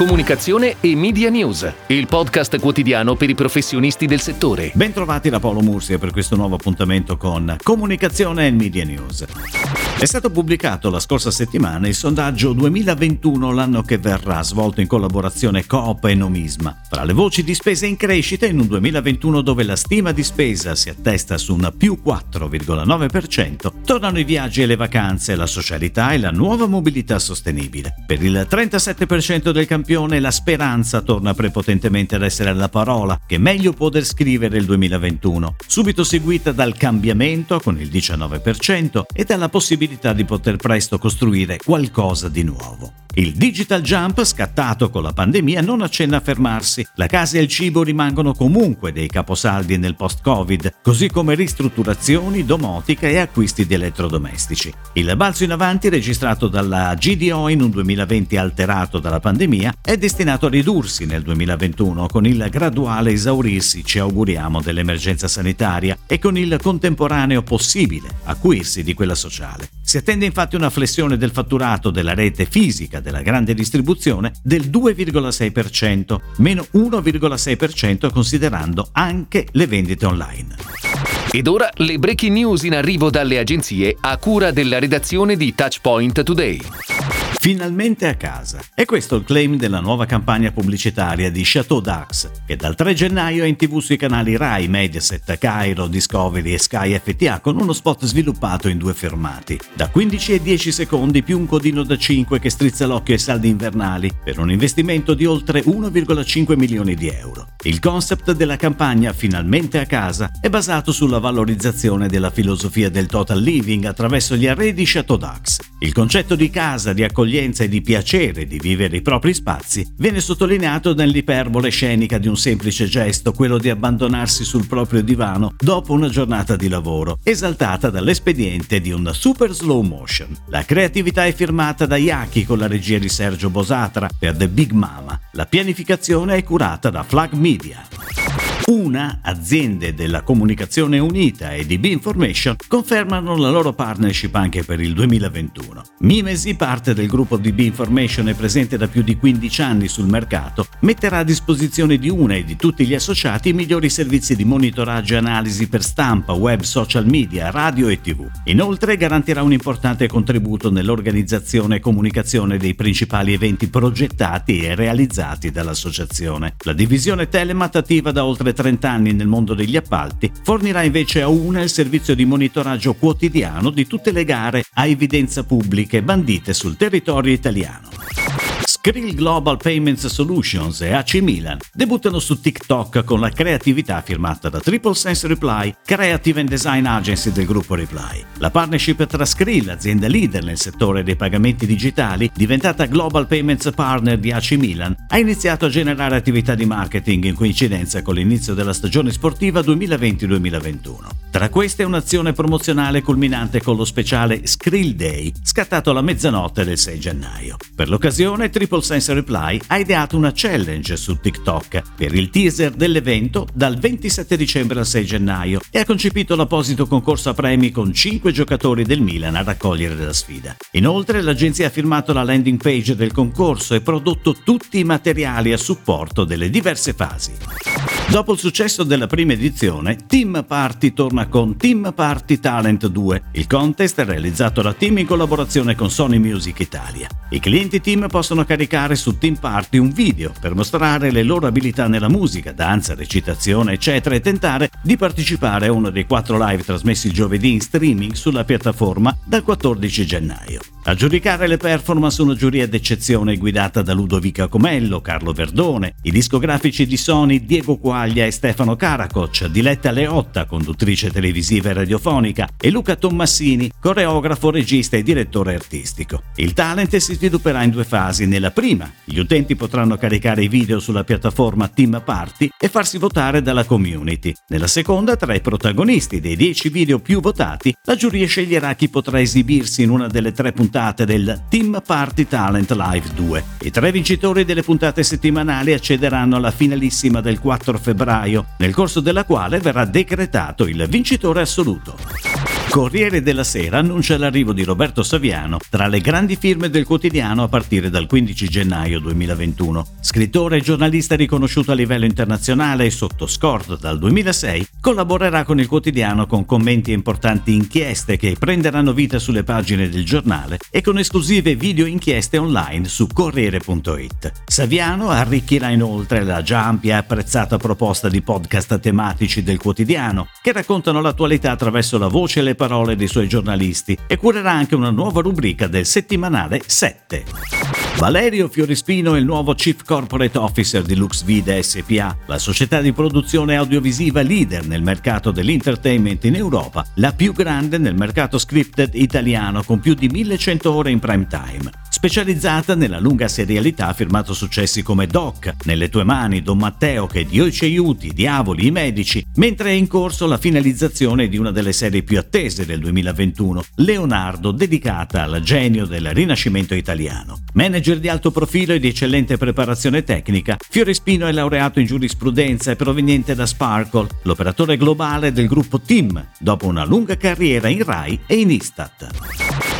comunicazione e media news, il podcast quotidiano per i professionisti del settore. Bentrovati da Paolo Mursia per questo nuovo appuntamento con Comunicazione e Media News. È stato pubblicato la scorsa settimana il sondaggio 2021, l'anno che verrà, svolto in collaborazione Coop e Nomisma. Tra le voci di spesa in crescita in un 2021 dove la stima di spesa si attesta su un più 4,9%, tornano i viaggi e le vacanze, la socialità e la nuova mobilità sostenibile. Per il 37% del campione la speranza torna prepotentemente ad essere la parola che meglio può descrivere il 2021, subito seguita dal cambiamento con il 19% e dalla possibilità di poter presto costruire qualcosa di nuovo. Il digital jump scattato con la pandemia non accenna a fermarsi. La casa e il cibo rimangono comunque dei caposaldi nel post-Covid, così come ristrutturazioni, domotica e acquisti di elettrodomestici. Il balzo in avanti registrato dalla GDO in un 2020 alterato dalla pandemia è destinato a ridursi nel 2021 con il graduale esaurirsi, ci auguriamo, dell'emergenza sanitaria e con il contemporaneo possibile acuirsi di quella sociale. Si attende infatti una flessione del fatturato della rete fisica della grande distribuzione del 2,6%, meno 1,6% considerando anche le vendite online. Ed ora le breaking news in arrivo dalle agenzie a cura della redazione di Touchpoint Today. Finalmente a casa. E questo il claim della nuova campagna pubblicitaria di Chateau Dax, che dal 3 gennaio è in tv sui canali Rai, Mediaset, Cairo, Discovery e Sky FTA con uno spot sviluppato in due fermati. Da 15 e 10 secondi più un codino da 5 che strizza l'occhio ai saldi invernali per un investimento di oltre 1,5 milioni di euro. Il concept della campagna Finalmente a casa è basato sulla valorizzazione della filosofia del total living attraverso gli arredi Chateau Dax. Il concetto di casa, di accoglienza e di piacere di vivere i propri spazi viene sottolineato nell'iperbole scenica di un semplice gesto, quello di abbandonarsi sul proprio divano dopo una giornata di lavoro, esaltata dall'espediente di un super slow motion. La creatività è firmata da Yaki con la regia di Sergio Bosatra per The Big Mama. La pianificazione è curata da Flag Media. Media. Una, aziende della comunicazione unita e di B-Information, confermano la loro partnership anche per il 2021. Mimesi, parte del gruppo di B-Information e presente da più di 15 anni sul mercato, metterà a disposizione di una e di tutti gli associati i migliori servizi di monitoraggio e analisi per stampa, web, social media, radio e tv. Inoltre garantirà un importante contributo nell'organizzazione e comunicazione dei principali eventi progettati e realizzati dall'associazione. La divisione Telemat attiva da oltre 30 anni nel mondo degli appalti, fornirà invece a UNA il servizio di monitoraggio quotidiano di tutte le gare a evidenza pubbliche bandite sul territorio italiano. Skrill Global Payments Solutions e AC Milan debuttano su TikTok con la creatività firmata da Triple Sense Reply, Creative and Design Agency del gruppo Reply. La partnership tra Skrill, azienda leader nel settore dei pagamenti digitali, diventata Global Payments Partner di AC Milan, ha iniziato a generare attività di marketing in coincidenza con l'inizio della stagione sportiva 2020-2021. Tra queste un'azione promozionale culminante con lo speciale Skrill Day, scattato alla mezzanotte del 6 gennaio. Per l'occasione, Triple Triple Sense Reply ha ideato una challenge su TikTok per il teaser dell'evento dal 27 dicembre al 6 gennaio e ha concepito l'apposito concorso a premi con 5 giocatori del Milan a raccogliere la sfida. Inoltre l'agenzia ha firmato la landing page del concorso e prodotto tutti i materiali a supporto delle diverse fasi. Dopo il successo della prima edizione, Team Party torna con Team Party Talent 2. Il contest è realizzato da Team in collaborazione con Sony Music Italia. I clienti Team possono caricare su Team Party un video per mostrare le loro abilità nella musica, danza, recitazione, eccetera e tentare di partecipare a uno dei quattro live trasmessi giovedì in streaming sulla piattaforma dal 14 gennaio. A giudicare le performance una giuria d'eccezione guidata da Ludovica Comello, Carlo Verdone, i discografici di Sony Diego Quaglia e Stefano Caracoc, Diletta Leotta, conduttrice televisiva e radiofonica, e Luca Tommassini, coreografo, regista e direttore artistico. Il talent si svilupperà in due fasi. Nella prima, gli utenti potranno caricare i video sulla piattaforma Team Party e farsi votare dalla community. Nella seconda, tra i protagonisti dei 10 video più votati, la giuria sceglierà chi potrà esibirsi in una delle tre puntate puntate del Team Party Talent Live 2. I tre vincitori delle puntate settimanali accederanno alla finalissima del 4 febbraio, nel corso della quale verrà decretato il vincitore assoluto. Corriere della Sera annuncia l'arrivo di Roberto Saviano tra le grandi firme del quotidiano a partire dal 15 gennaio 2021. Scrittore e giornalista riconosciuto a livello internazionale e sotto scorto dal 2006, collaborerà con il quotidiano con commenti e importanti inchieste che prenderanno vita sulle pagine del giornale e con esclusive video inchieste online su Corriere.it. Saviano arricchirà inoltre la già ampia e apprezzata proposta di podcast tematici del quotidiano che raccontano l'attualità attraverso la voce e le parole dei suoi giornalisti e curerà anche una nuova rubrica del settimanale 7. Valerio Fiorispino è il nuovo Chief Corporate Officer di LuxVida SPA, la società di produzione audiovisiva leader nel mercato dell'entertainment in Europa, la più grande nel mercato scripted italiano con più di 1100 ore in prime time specializzata nella lunga serialità ha firmato successi come Doc, Nelle tue mani, Don Matteo, Che Dio ci aiuti, Diavoli, i medici, mentre è in corso la finalizzazione di una delle serie più attese del 2021, Leonardo, dedicata al genio del rinascimento italiano. Manager di alto profilo e di eccellente preparazione tecnica, Fiorespino è laureato in giurisprudenza e proveniente da Sparkle, l'operatore globale del gruppo Team, dopo una lunga carriera in RAI e in Istat.